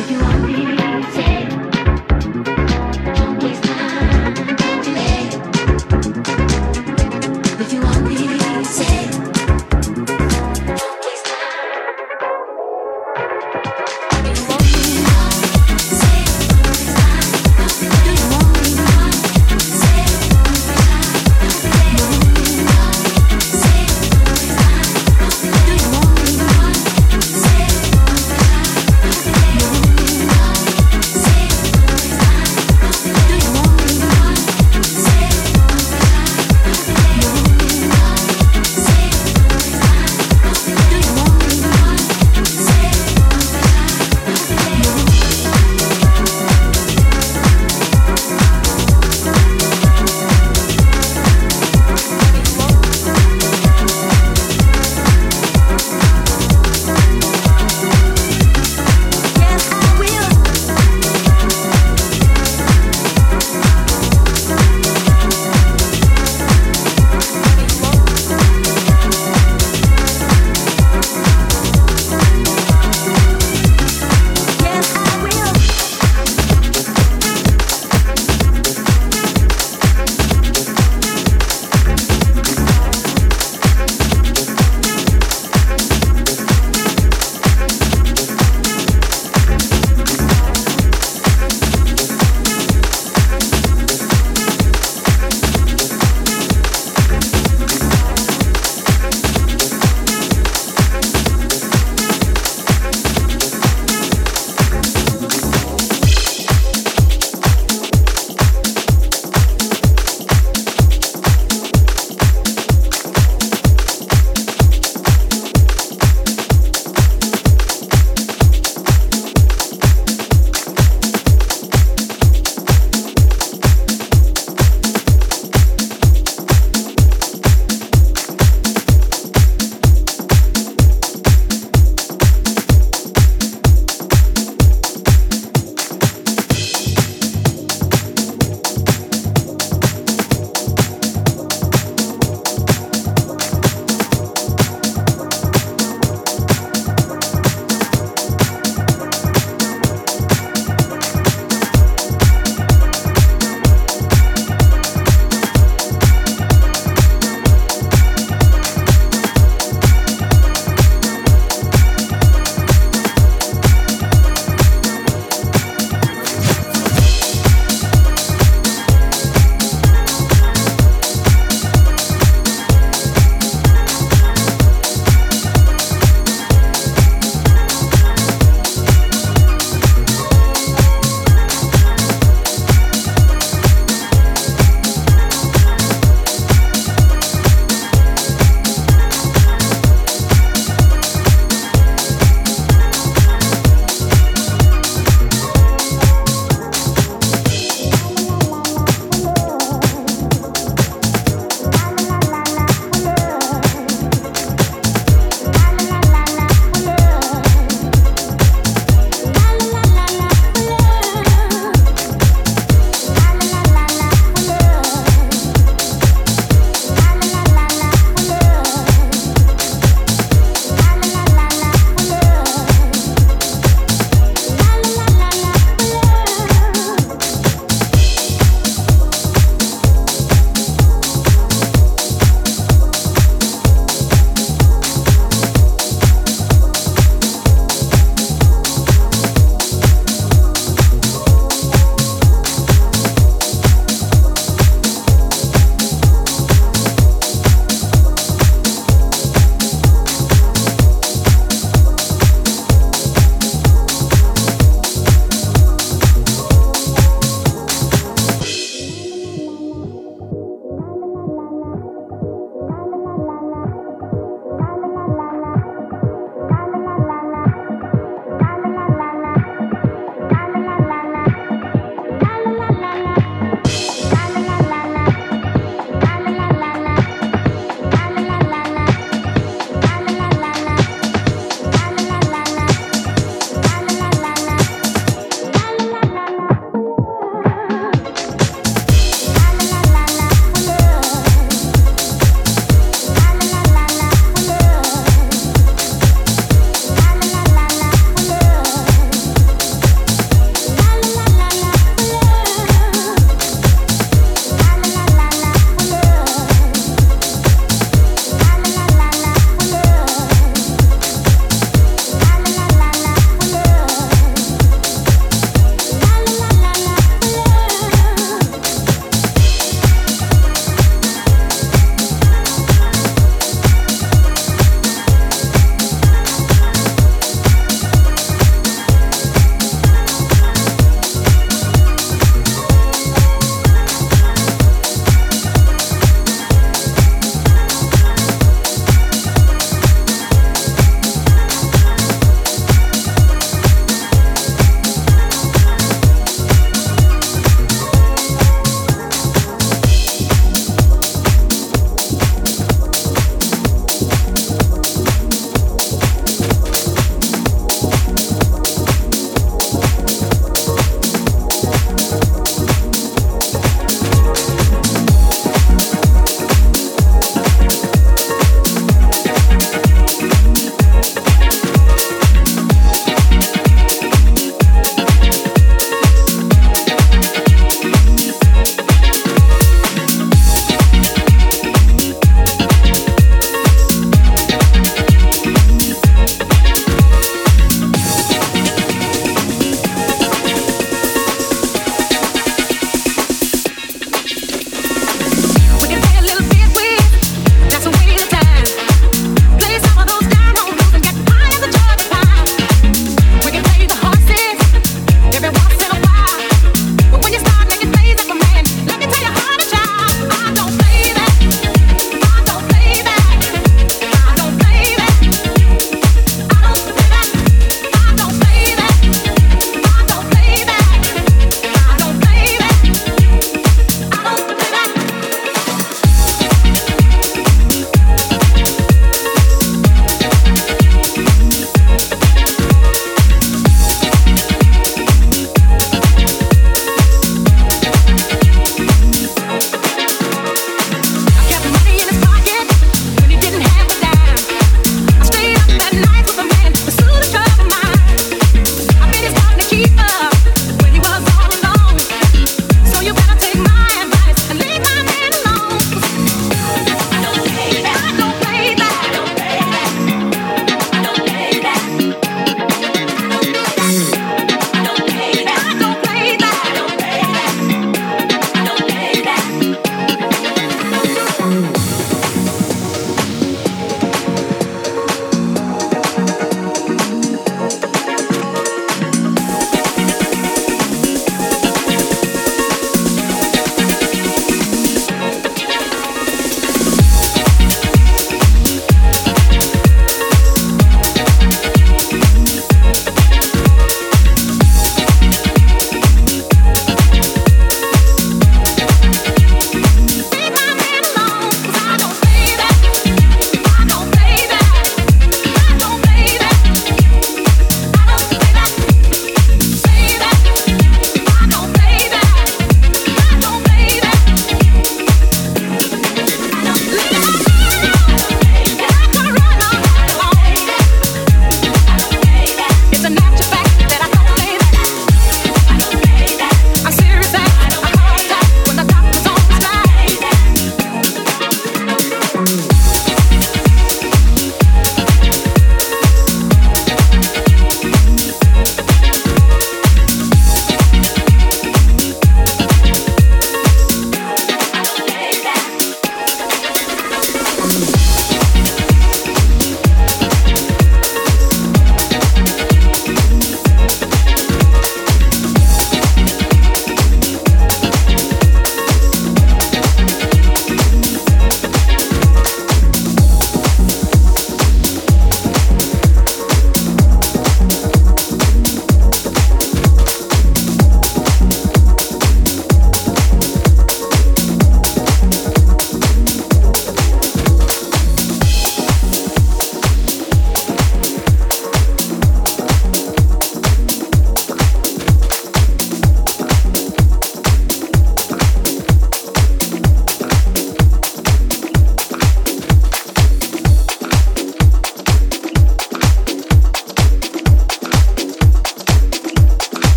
if you want.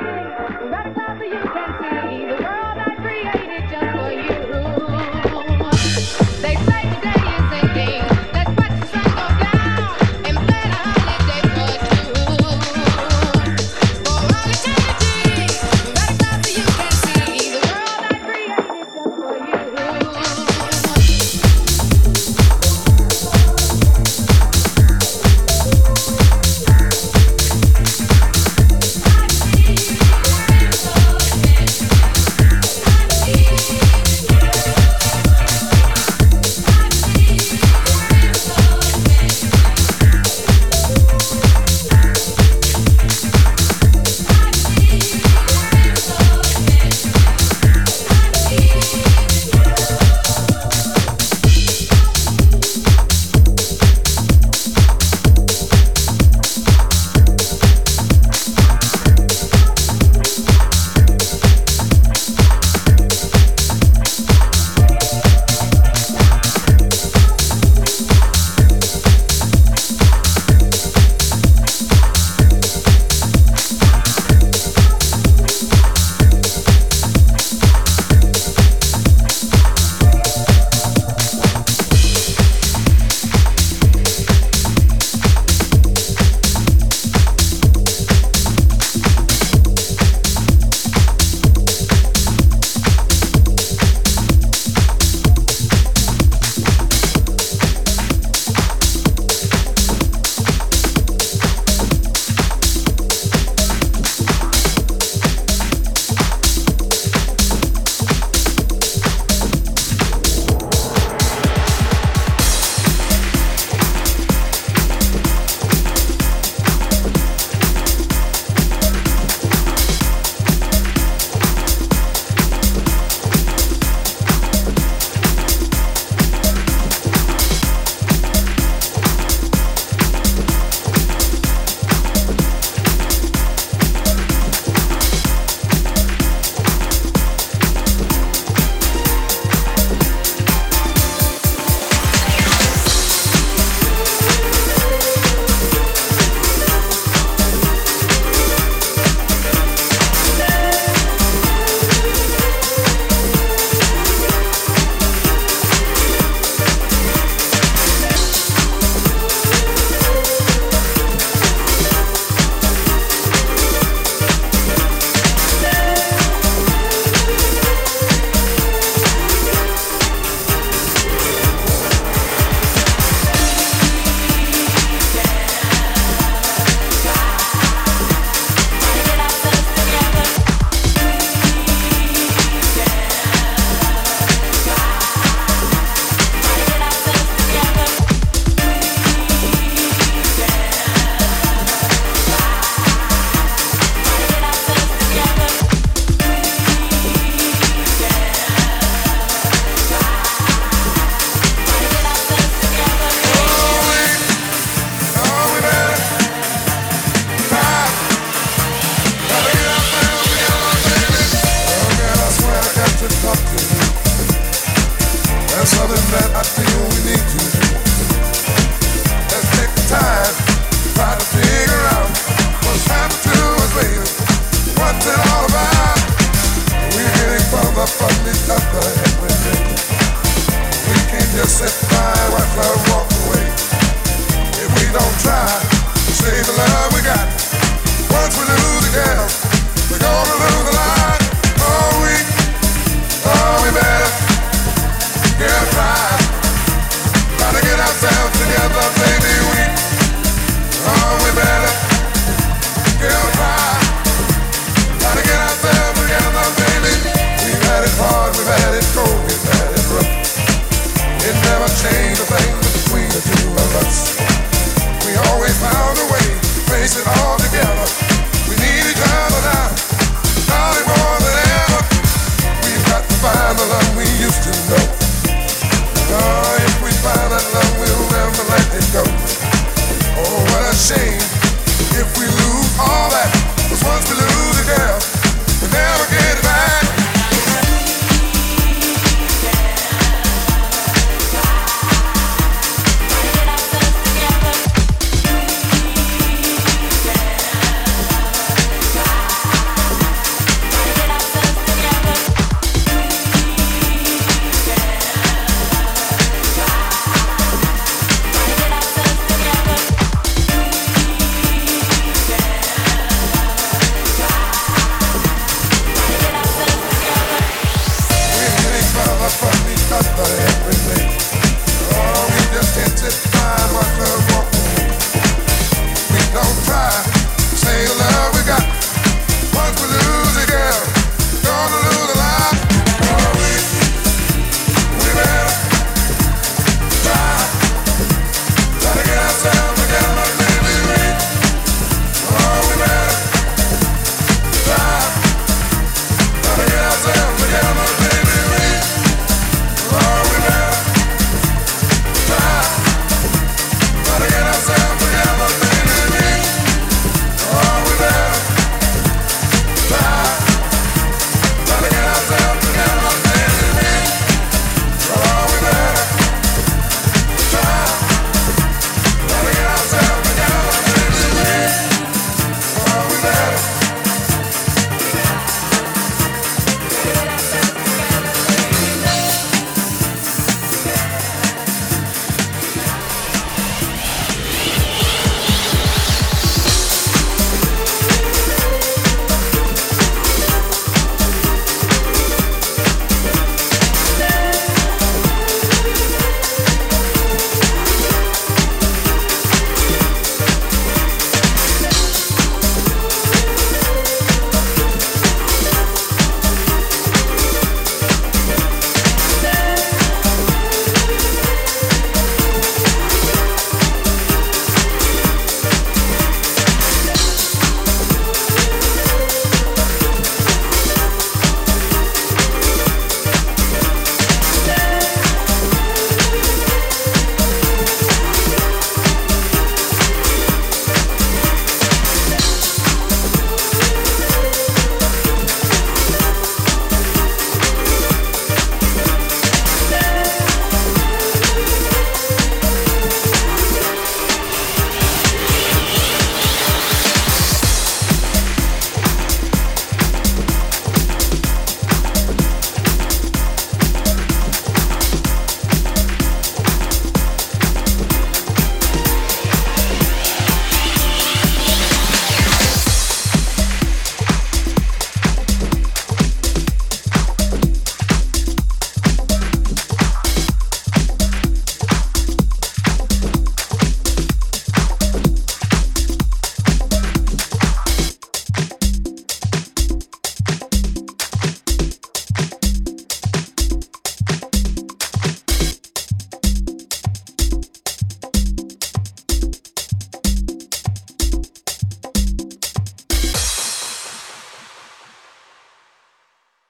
It never changed a thing between the two